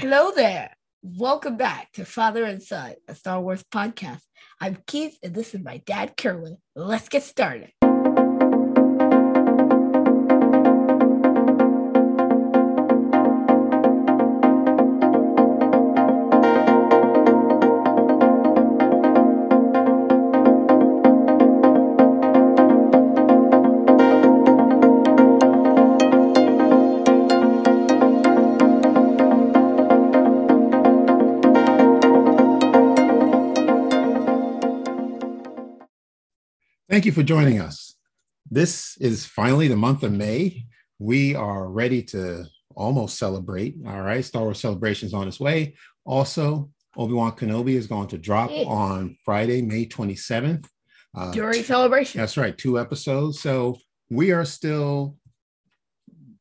Hello there. Welcome back to Father and Son, a Star Wars podcast. I'm Keith, and this is my dad, Kerwin. Let's get started. Thank you for joining us. This is finally the month of May. We are ready to almost celebrate. All right, Star Wars celebrations on its way. Also, Obi Wan Kenobi is going to drop Yeah. on Friday, May 27th. Uh, During celebration. that's right, two episodes. So we are still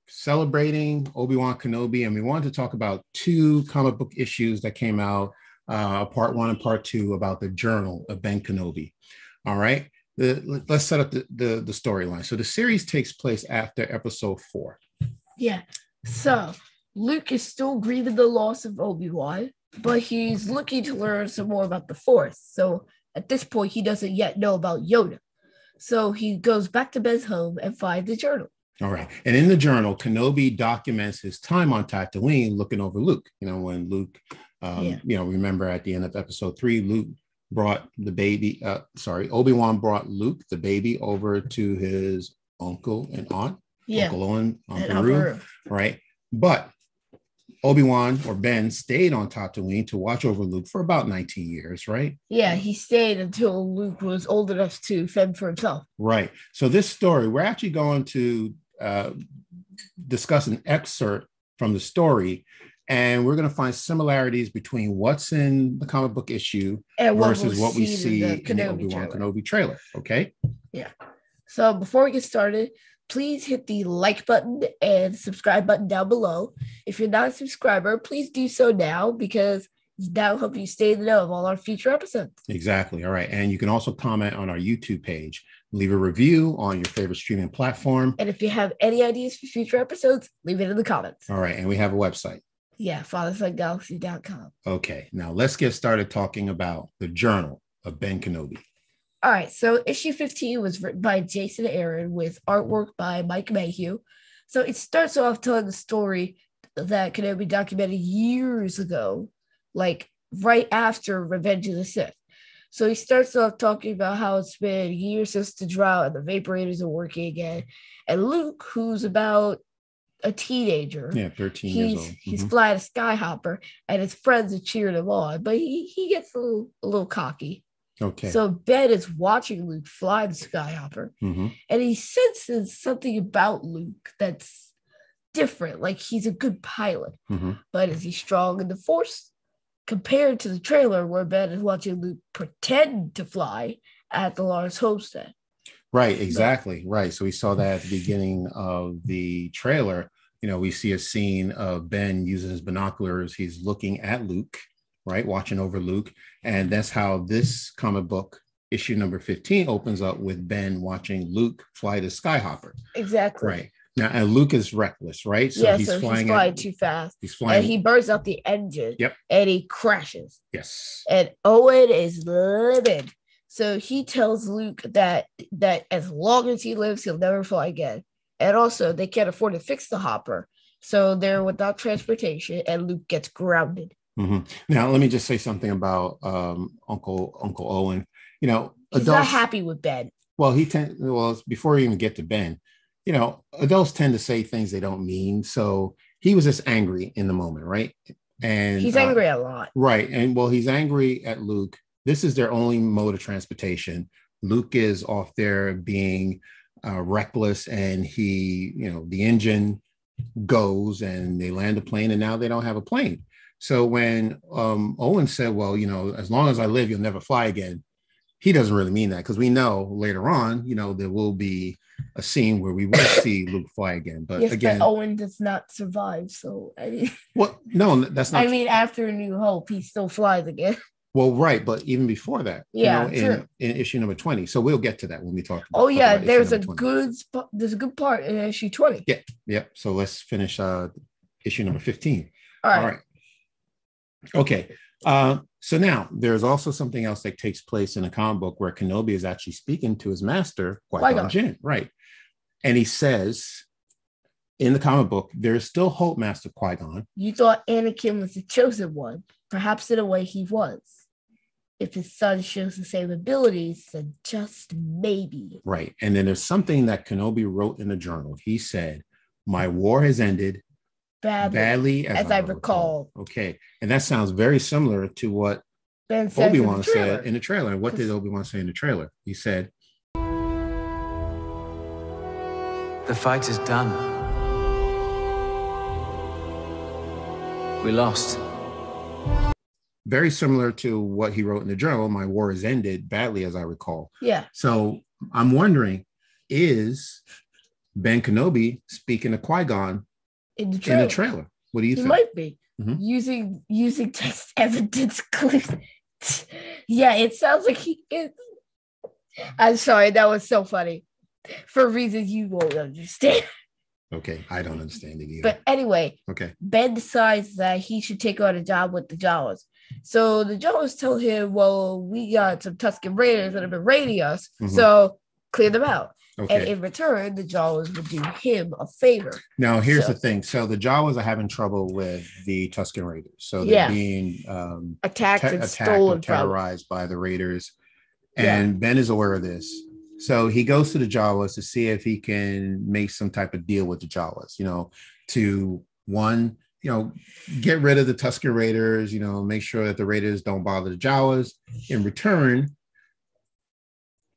celebrating Obi Wan Kenobi, and we wanted to talk about two comic book issues that came out, uh, part one and part two, about the journal of Ben Kenobi. All right, the, let's set up the, the, the storyline. So the series takes place after episode four. Yeah. So Luke is still grieving the loss of Obi-Wan, but he's looking to learn some more about the Force. So at this point, he doesn't yet know about Yoda. So he goes back to Ben's home and finds the journal. All right. And in the journal, Kenobi documents his time on Tatooine looking over Luke. You know, when Luke, um, Yeah. you know, remember at the end of episode three, Luke brought the baby, uh, sorry, Obi-Wan brought Luke, the baby, over to his uncle and aunt, Yeah. Uncle Owen on And Beru, right? But Obi-Wan or Ben stayed on Tatooine to watch over Luke for about 19 years, right? Yeah, he stayed until Luke was old enough to fend for himself. Right. So this story, we're actually going to uh, discuss an excerpt from the story, and we're going to find similarities between what's in the comic book issue And what versus we'll what we see in the in the Obi Wan trailer. Kenobi trailer. Okay. Yeah. So before we get started, please hit the like button and subscribe button down below. If you're not a subscriber, please do so now because that'll help you stay in the know of all our future episodes. Exactly. All right. And you can also comment on our YouTube page, leave a review on your favorite streaming platform. And if you have any ideas for future episodes, leave it in the comments. All right. And we have a website. Yeah, fathersongalaxy.com. Okay. Now let's get started talking about the journal of Ben Kenobi. All right, so issue 15 was written by Jason Aaron with artwork by Mike Mayhew. So it starts off telling the story that Kenobi documented years ago, like right after Revenge of the Sith. So he starts off talking about how it's been years since the drought and the vaporators are working again. And Luke, who's about a teenager, Yeah. 13 years he's old. he's Mhm. flying a skyhopper, and his friends are cheering him on, but he, he gets a little, a little cocky. Okay. So Ben is watching Luke fly the skyhopper, Mhm. and he senses something about Luke that's different. Like he's a good pilot, Mhm. but is he strong in the force? Compared to the trailer where Ben is watching Luke pretend to fly at the Lars homestead. Right, exactly. Right. So we saw that at the beginning of the trailer. You know, we see a scene of Ben using his binoculars. He's looking at Luke, right, watching over Luke. And that's how this comic book issue number 15 opens up with Ben watching Luke fly the skyhopper. Exactly. Right. Now, and Luke is reckless, right? yeah, so he's at- flying too fast. he's flying. And he burns out the engine Yep. and he crashes. yes. and Owen is livid. So he tells Luke that that as long as he lives, he'll never fly again. And also, they can't afford to fix the hopper, so they're without transportation, and Luke gets grounded. Mhm. Now, let me just say something about um, Uncle Uncle Owen. You know, He's not happy with Ben. Well, he tend well before we even get to Ben, you know, adults tend to say things they don't mean. So he was just angry in the moment, right? And He's uh, angry a lot. right? And well, he's angry at Luke. This is their only mode of transportation. Luke is off there being uh, reckless, and he, you know, the engine goes, and they land a plane, and now they don't have a plane. So when um, Owen said, "Well, you know, as long as I live, you'll never fly again," he doesn't really mean that because we know later on, you know, there will be a scene where we will see Luke fly again. But yes, again, but Owen does not survive. So I mean, well, no, that's not. I mean, after A New Hope, he still flies again. Well, right, but even before that, Yeah, you know, in, in issue number twenty. So we'll get to that when we talk. Oh yeah, about there's a good. There's a good part in issue twenty. Yep. So let's finish uh issue number fifteen. All right. All right. Okay. Uh, so now there's also something else that takes place in a comic book where Kenobi is actually speaking to his master, Qui-Gon Jinn, right? And he says in the comic book, there's still hope, Master Qui-Gon. You thought Anakin was the chosen one. Perhaps in a way he was. If his son shows the same abilities, then just maybe. Right. And then there's something that Kenobi wrote in the journal. He said, My war has ended badly, badly as, as, I, recall. recall. Okay. And that sounds very similar to what Obi Wan said in the trailer. And what did Obi Wan say in the trailer? He said, The fight is done. We lost. Very similar to what he wrote in the journal. My war has ended badly, as I recall. Yeah. So I'm wondering, is Ben Kenobi speaking to Qui Gon in the trailer. In the trailer. What do you he think? He might be mm-hmm. using using text evidence clips. yeah, it sounds like he is. I'm sorry, that was so funny. For reasons you won't understand. Okay, I don't understand it either. But anyway, okay. Ben decides that he should take on a job with the Jawas. So the Jawas tell him, "Well, we got some Tusken Raiders that have been raiding us, mm-hmm. so clear them out." Okay. And in return, the Jawas would do him a favor. Now, here's so, the thing. So the Jawas are having trouble with the Tusken Raiders. So they're yeah. being um, attacked, te- and attacked stolen, terrorized by the Raiders. And yeah. Ben is aware of this. So he goes to the Jawas to see if he can make some type of deal with the Jawas, you know, to one, you know, get rid of the Tusken Raiders, you know, make sure that the Raiders don't bother the Jawas. In return,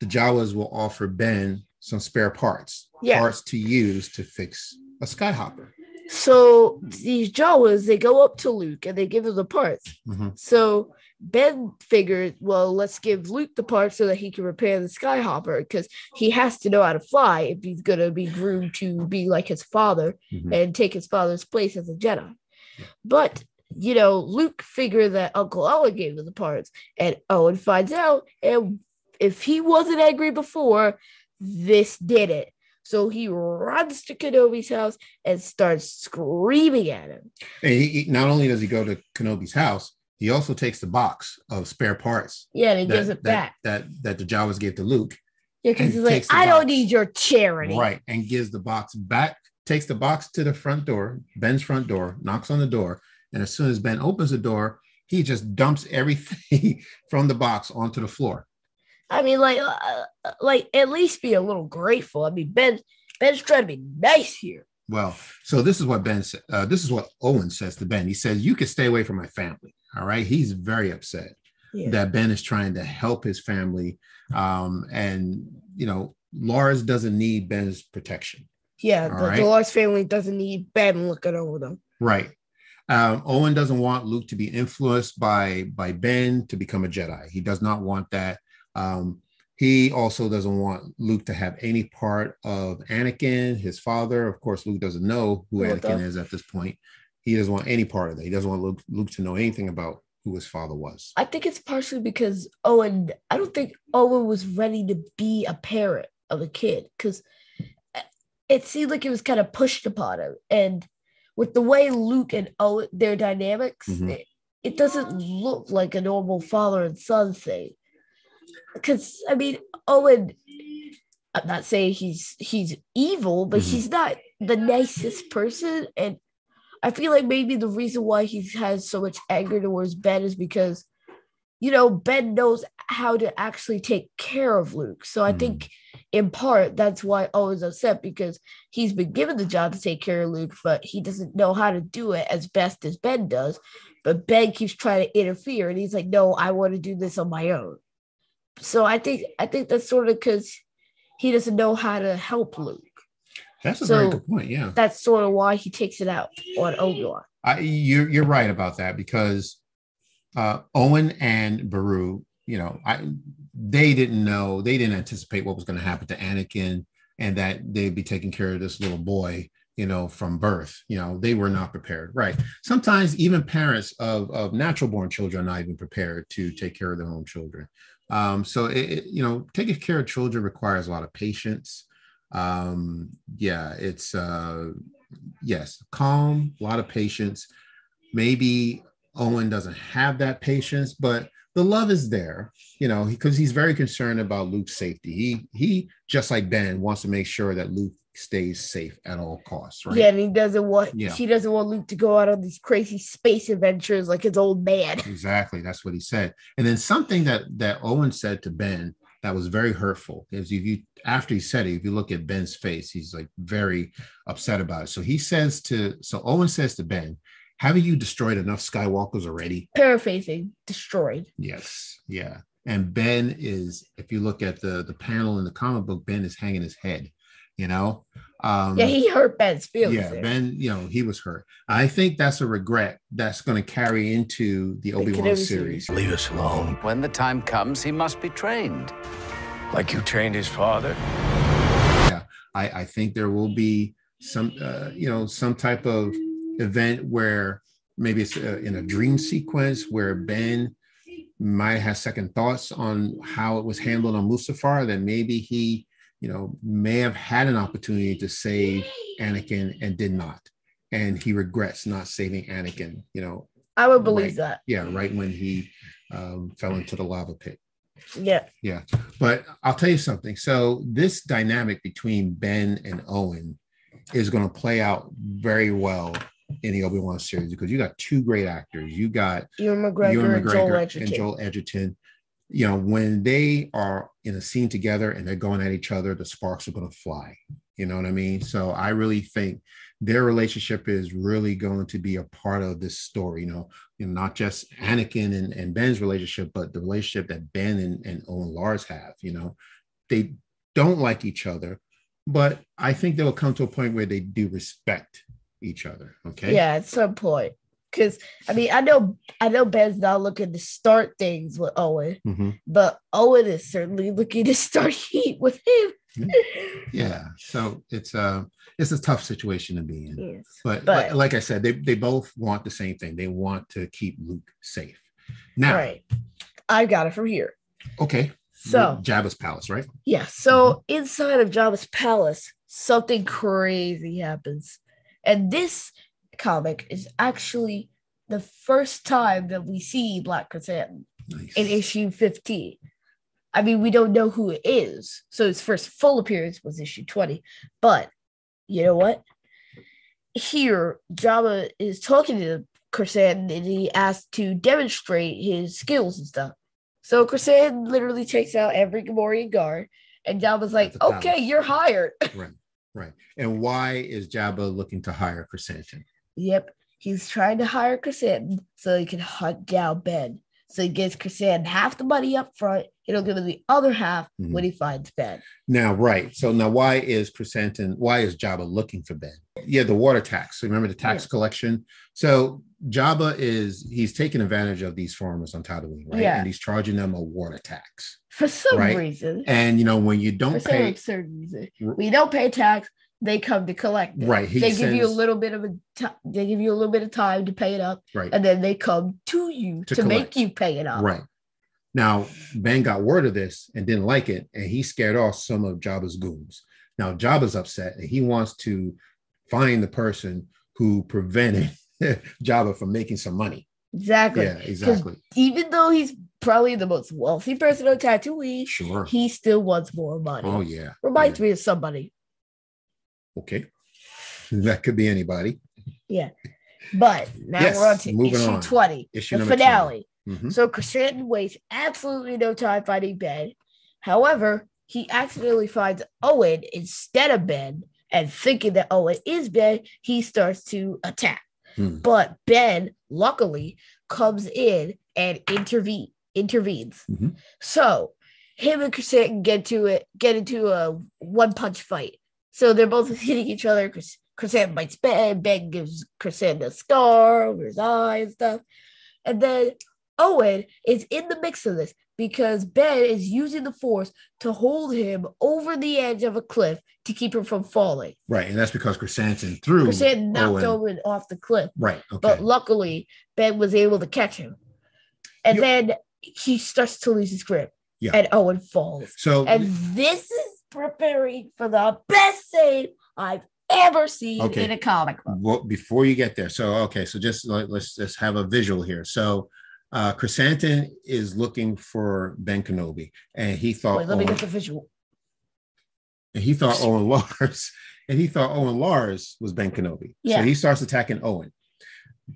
the Jawas will offer Ben some spare parts, yeah. parts to use to fix a skyhopper. So these Jawas, they go up to Luke and they give him the parts. Mm-hmm. So Ben figured, well, let's give Luke the parts so that he can repair the skyhopper because he has to know how to fly if he's gonna be groomed to be like his father mm-hmm. and take his father's place as a Jedi. But you know, Luke figured that Uncle Owen gave him the parts, and Owen finds out, and if he wasn't angry before, this did it. So he runs to Kenobi's house and starts screaming at him. And he, he, not only does he go to Kenobi's house, he also takes the box of spare parts. Yeah, and he that, gives it that, back. That that the Jawas gave to Luke. Yeah, because he's like, I box, don't need your charity. Right. And gives the box back, takes the box to the front door, Ben's front door, knocks on the door. And as soon as Ben opens the door, he just dumps everything from the box onto the floor. I mean, like, uh, uh, like at least be a little grateful. I mean, Ben, Ben's trying to be nice here. Well, so this is what Ben said. Uh, this is what Owen says to Ben. He says, "You can stay away from my family." All right. He's very upset yeah. that Ben is trying to help his family, um, and you know, Lars doesn't need Ben's protection. Yeah, the, right? the Lars family doesn't need Ben looking over them. Right. Um, Owen doesn't want Luke to be influenced by by Ben to become a Jedi. He does not want that. Um, he also doesn't want Luke to have any part of Anakin, his father. Of course, Luke doesn't know who Anakin is at this point. He doesn't want any part of that. He doesn't want Luke, Luke to know anything about who his father was. I think it's partially because Owen, I don't think Owen was ready to be a parent of a kid because it seemed like it was kind of pushed upon him. And with the way Luke and Owen, their dynamics, mm-hmm. it, it doesn't look like a normal father and son thing because I mean Owen. I'm not saying he's he's evil, but mm-hmm. he's not the nicest person, and I feel like maybe the reason why he has so much anger towards Ben is because, you know, Ben knows how to actually take care of Luke. So I mm-hmm. think in part that's why Owen's upset because he's been given the job to take care of Luke, but he doesn't know how to do it as best as Ben does. But Ben keeps trying to interfere, and he's like, "No, I want to do this on my own." So I think I think that's sort of because he doesn't know how to help Luke. That's a so very good point. Yeah, that's sort of why he takes it out on Obi Wan. You're you're right about that because uh, Owen and Beru, you know, I they didn't know they didn't anticipate what was going to happen to Anakin and that they'd be taking care of this little boy you know from birth you know they were not prepared right sometimes even parents of, of natural born children are not even prepared to take care of their own children um, so it, it, you know, taking care of children requires a lot of patience. Um, yeah, it's uh, yes, calm, a lot of patience, maybe Owen doesn't have that patience, but the love is there, you know, because he's very concerned about Luke's safety. He he just like Ben wants to make sure that Luke stays safe at all costs, right? Yeah, and he doesn't want Yeah. he doesn't want Luke to go out on these crazy space adventures like his old man. Exactly. That's what he said. And then something that that Owen said to Ben that was very hurtful is if you after he said it, if you look at Ben's face, he's like very upset about it. So he says to so Owen says to Ben, haven't you destroyed enough Skywalkers already? Paraphrasing, destroyed. Yes. Yeah. And Ben is, if you look at the the panel in the comic book, Ben is hanging his head, you know. Um yeah, he hurt Ben's feelings. yeah, there. Ben, you know, he was hurt. I think that's a regret that's going to carry into the Obi Wan series. series. Leave us alone. When the time comes, he must be trained. Like you trained his father. Yeah, I, I think there will be some, uh, you know, some type of event where maybe it's uh, in a dream sequence where Ben might have second thoughts on how it was handled on Mustafar. That maybe he, you know, may have had an opportunity to save Anakin and did not, and he regrets not saving Anakin. You know, I would believe Right. that. yeah, right when he um, fell into the lava pit. Yeah. Yeah, but I'll tell you something. So this dynamic between Ben and Owen is going to play out very well in the Obi Wan series because you got two great actors. You got Ewan McGregor, Ewan and Joel McGregor Edgerton. and Joel Edgerton. You know, when they are in a scene together and they're going at each other, the sparks are going to fly. You know what I mean? So I really think their relationship is really going to be a part of this story. You know, you know not just Anakin and, and Ben's relationship, but the relationship that Ben and, and Owen Lars have. You know, they don't like each other, but I think they will come to a point where they do respect each other. Okay. Yeah, at some point. Because I mean, I know I know Ben's not looking to start things with Owen, Mhm. but Owen is certainly looking to start heat with him. Yeah. So it's a it's a tough situation to be in. yes. But, But- like, like I said, they, they both want the same thing. They want to keep Luke safe. Now, right. I got it from here. okay. So Jabba's palace, right? yeah, so inside of Jabba's palace, something crazy happens. And this comic is actually the first time that we see Black Krrsantan. Nice. in issue 15. I mean, we don't know who it is. So his first full appearance was issue 20. But you know what? Here, Jabba is talking to Krrsantan and he asks to demonstrate his skills and stuff. So Krrsantan literally takes out every Gamorrean guard, and Jabba's like, okay, you're hired. right. Right. And why is Jabba looking to hire Krrsantan? Yep. He's trying to hire Krrsantan so he can hunt down Ben. So he gives Krrsantan half the money up front. He'll give him the other half Mhm. when he finds Ben. Now, right. So now why is Krrsantan, why is Jabba looking for Ben? Yeah, the water tax. So remember the tax Yeah. collection? So Jabba is he's taking advantage of these farmers on Tatooine, right? Yeah. And he's charging them a water tax. For some Right. reason, And you know, when you don't some pay absurd reason, we don't pay tax. They come to collect it. right, he they give you a little bit of a they give you a little bit of time to pay it up, right. and then they come to you To to, make you pay it up. Right. Now, Ben got word of this and didn't like it, and he scared off some of Jabba's goons. Now, Jabba's upset and he wants to find the person who prevented Jabba from making some money. Exactly. Yeah, exactly. Even though he's probably the most wealthy person on Tatooine, Sure. he still wants more money. Oh, yeah. Reminds Yeah. me of somebody. Okay. That could be anybody. Yeah. But now Yes, we're on to issue on. 20, Issue the number 20. finale. Mhm. So Krrsantan wastes absolutely no time finding Ben. However, he accidentally finds Owen instead of Ben, and thinking that Owen is Ben, he starts to attack. Hmm. But Ben, luckily, comes in and intervene intervenes. Mhm. So him and Krrsantan get to it, get into a one punch fight. So they're both hitting each other. Chris, Krrsantan bites Ben. Ben gives Krrsantan a scar over his eye and stuff. And then Owen is in the mix of this because Ben is using the force to hold him over the edge of a cliff to keep him from falling. Right. And that's because Krrsantan threw Krrsantan knocked Owen. Owen off the cliff, Right. Okay. but luckily Ben was able to catch him. And then he starts to lose his grip, Yeah. and Owen falls. so And this is preparing for the best save I've ever seen Okay. in a comic book. Well, before you get there, so okay, so just let, let's just have a visual here. So, uh, Krrsantan is looking for Ben Kenobi, and he thought Wait, let me get the visual. and he thought Owen Lars, and he thought Owen Lars was Ben Kenobi. Yeah. So he starts attacking Owen.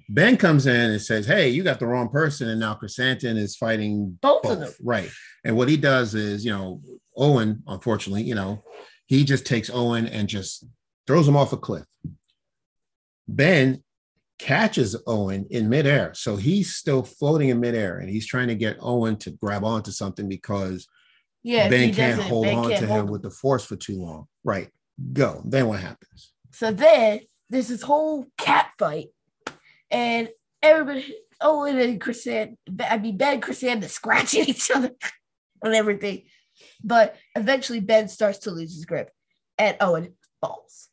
Ben comes in and says, "Hey, you got the wrong person," and now Krrsantan is fighting Both, of them. Right. And what he does is, you know, Owen, unfortunately, you know, he just takes Owen and just throws him off a cliff. Ben catches Owen in midair. So he's still floating in midair and he's trying to get Owen to grab onto something because Yeah, Ben can't hold Ben on can't to hold him with the force for too long. Right. Go. Then what happens? So then there's this whole cat fight, and everybody, Owen and Chrysan, I mean Ben and Krrsantan scratching each other and everything. But eventually Ben starts to lose his grip, and Owen falls.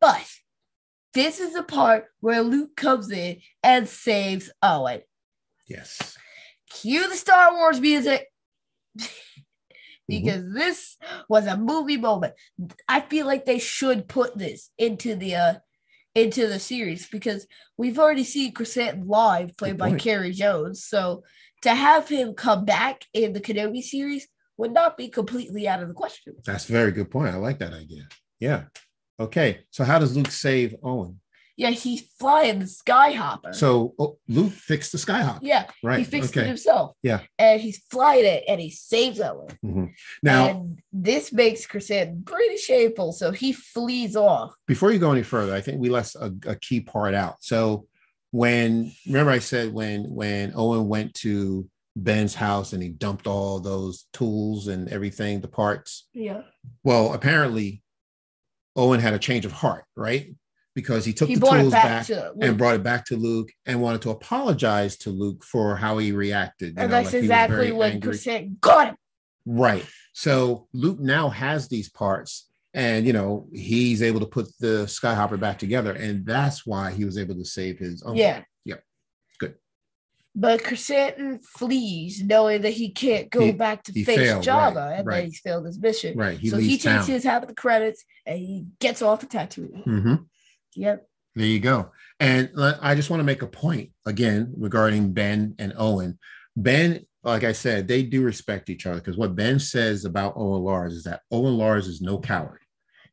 But this is the part where Luke comes in and saves Owen. Yes. Cue the Star Wars music. Mm-hmm. because this was a movie moment. I feel like they should put this into the uh into the series because we've already seen Krrsantan live played by. Carey Jones. So to have him come back in the Kenobi series would not be completely out of the question. That's a very good point. I like that idea. Yeah. Okay. So how does Luke save Owen? Yeah, he's flying the skyhopper. So oh, Luke fixed the skyhopper. yeah, Right. he fixed it himself. Yeah. And he's flying it and he saves Owen. Mhm. Now, and this makes Krrsantan pretty shameful. So he flees off. before you go any further, I think we left a, a key part out. So when remember I said when when Owen went to Ben's house and he dumped all those tools and everything, the parts. Yeah. Well, apparently Owen had a change of heart, right? Because he took He the tools back, and brought it back to Luke and wanted to apologize to Luke for how he reacted. you and know, that's like exactly what angry. said. got him. Right. So Luke now has these parts, and you know he's able to put the Skyhopper back together, and that's why he was able to save his. Uncle. Yeah. But Krrsantan flees, knowing that he can't go He- back to face failed, Jabba, right, and right. that he's failed his mission. Right. He so he takes town. his half of the credits and he gets off the Tatooine. hmm Yep. There you go. And I just want to make a point again regarding Ben and Owen. Ben, like I said, they do respect each other because what Ben says about Owen Lars is that Owen Lars is no coward,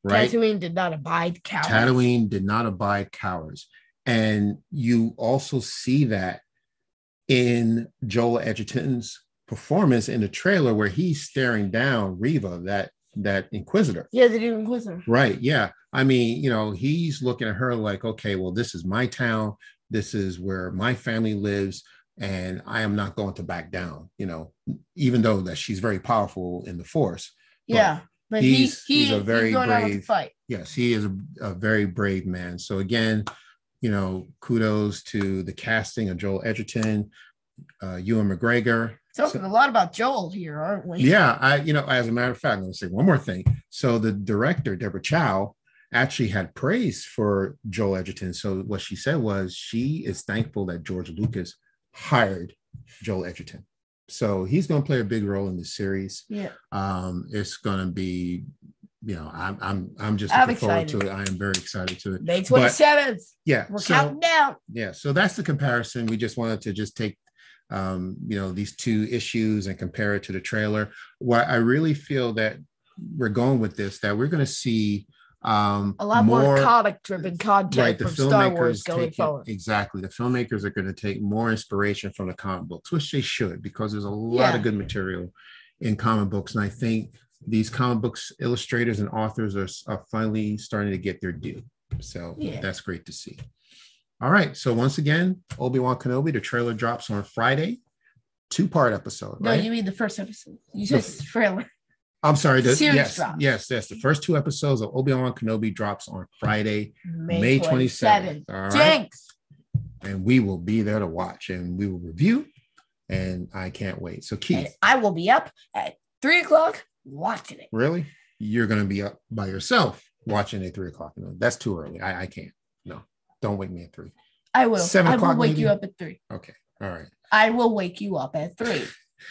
right? Tatooine did not abide cowards. Tatooine did not abide cowards. And you also see that in Joel Edgerton's performance in the trailer where he's staring down Reva, that that inquisitor. Yeah, the new Inquisitor. Right. Yeah. I mean, you know, he's looking at her like, okay, well, this is my town. This is where my family lives. And I am not going to back down, you know, even though that she's very powerful in the force. Yeah. But he, he's- he, he's a very going out with brave- fight. yes, he is a, a very brave man. So again, you know, kudos to the casting of Joel Edgerton, uh, Ewan McGregor. Talking a lot about Joel here, aren't we? Yeah, I, you know, as a matter of fact, I'm going to say one more thing. So the director, Deborah Chow, actually had praise for Joel Edgerton. So what she said was she is thankful that George Lucas hired Joel Edgerton. So he's going to play a big role in this series. Yeah. Um, it's going to be, you know, I'm I'm I'm just I'm looking forward to it. I am very excited to it. May 27th. Yeah. We're so- counting down. yeah so that's the comparison we just wanted to just take um you know these two issues and compare it to the trailer what i really feel that we're going with this that we're going to see um A lot more, comic driven content right the from Star Wars going taking forward. exactly the filmmakers are going to take more inspiration from the comic books which they should because there's a lot Yeah. of good material in comic books and i think these comic books illustrators and authors are, are finally starting to get their due so uh, Yeah. that's great to see all right so once again obi-wan kenobi the trailer drops on friday two part episode No, right you mean the first episode. You The said trailer. i'm sorry the, series yes drops. yes yes the first two episodes of obi-wan kenobi drops on friday May, may 27th. 27th all right Jinx. and we will be there to watch and we will review and i can't wait so And keith I will be up at three o'clock watching it. really you're going to be up by yourself watching at three o'clock no, that's too early i, I can't no don't wake me at three I will. Seven I will o'clock wake maybe? you up at three. okay all right I will wake you up at three.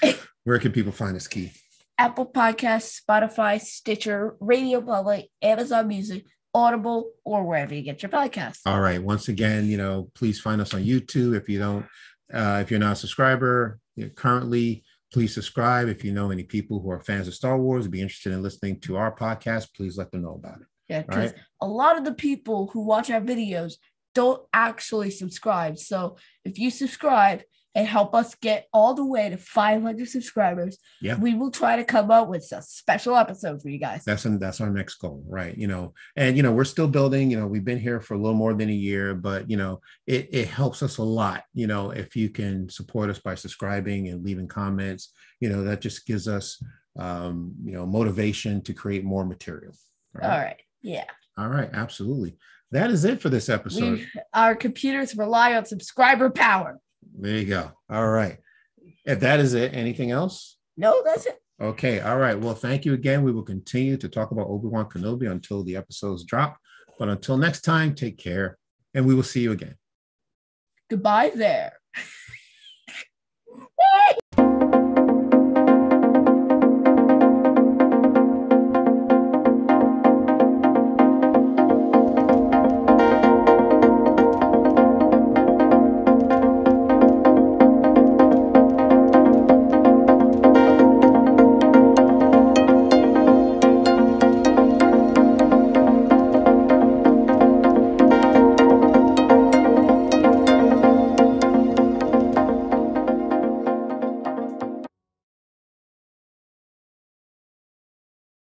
where can people find us keith Apple Podcasts, Spotify, Stitcher, Radio Public, Amazon Music, Audible, or wherever you get your podcasts. All right. Once again, you know, please find us on YouTube. If you don't, uh, if you're not a subscriber you know, currently, please subscribe. If you know any people who are fans of Star Wars, be interested in listening to our podcast, please let them know about it. Yeah, because right. a lot of the people who watch our videos don't actually subscribe. So if you subscribe and help us get all the way to 500 subscribers, Yeah. we will try to come up with a special episode for you guys. That's that's our next goal, right? You know, and you know, we're still building. You know, we've been here for a little more than a year, but you know, it it helps us a lot. You know, if you can support us by subscribing and leaving comments, you know, that just gives us um, you know motivation to create more material. All right. Yeah. All right, absolutely. That is it for this episode. We, our computers rely on subscriber power. There you go. All right. If that is it, anything else? No, that's it. Okay. All right. Well, thank you again. We will continue to talk about Obi Wan Kenobi until the episodes drop. But until next time, take care and we will see you again. Goodbye there.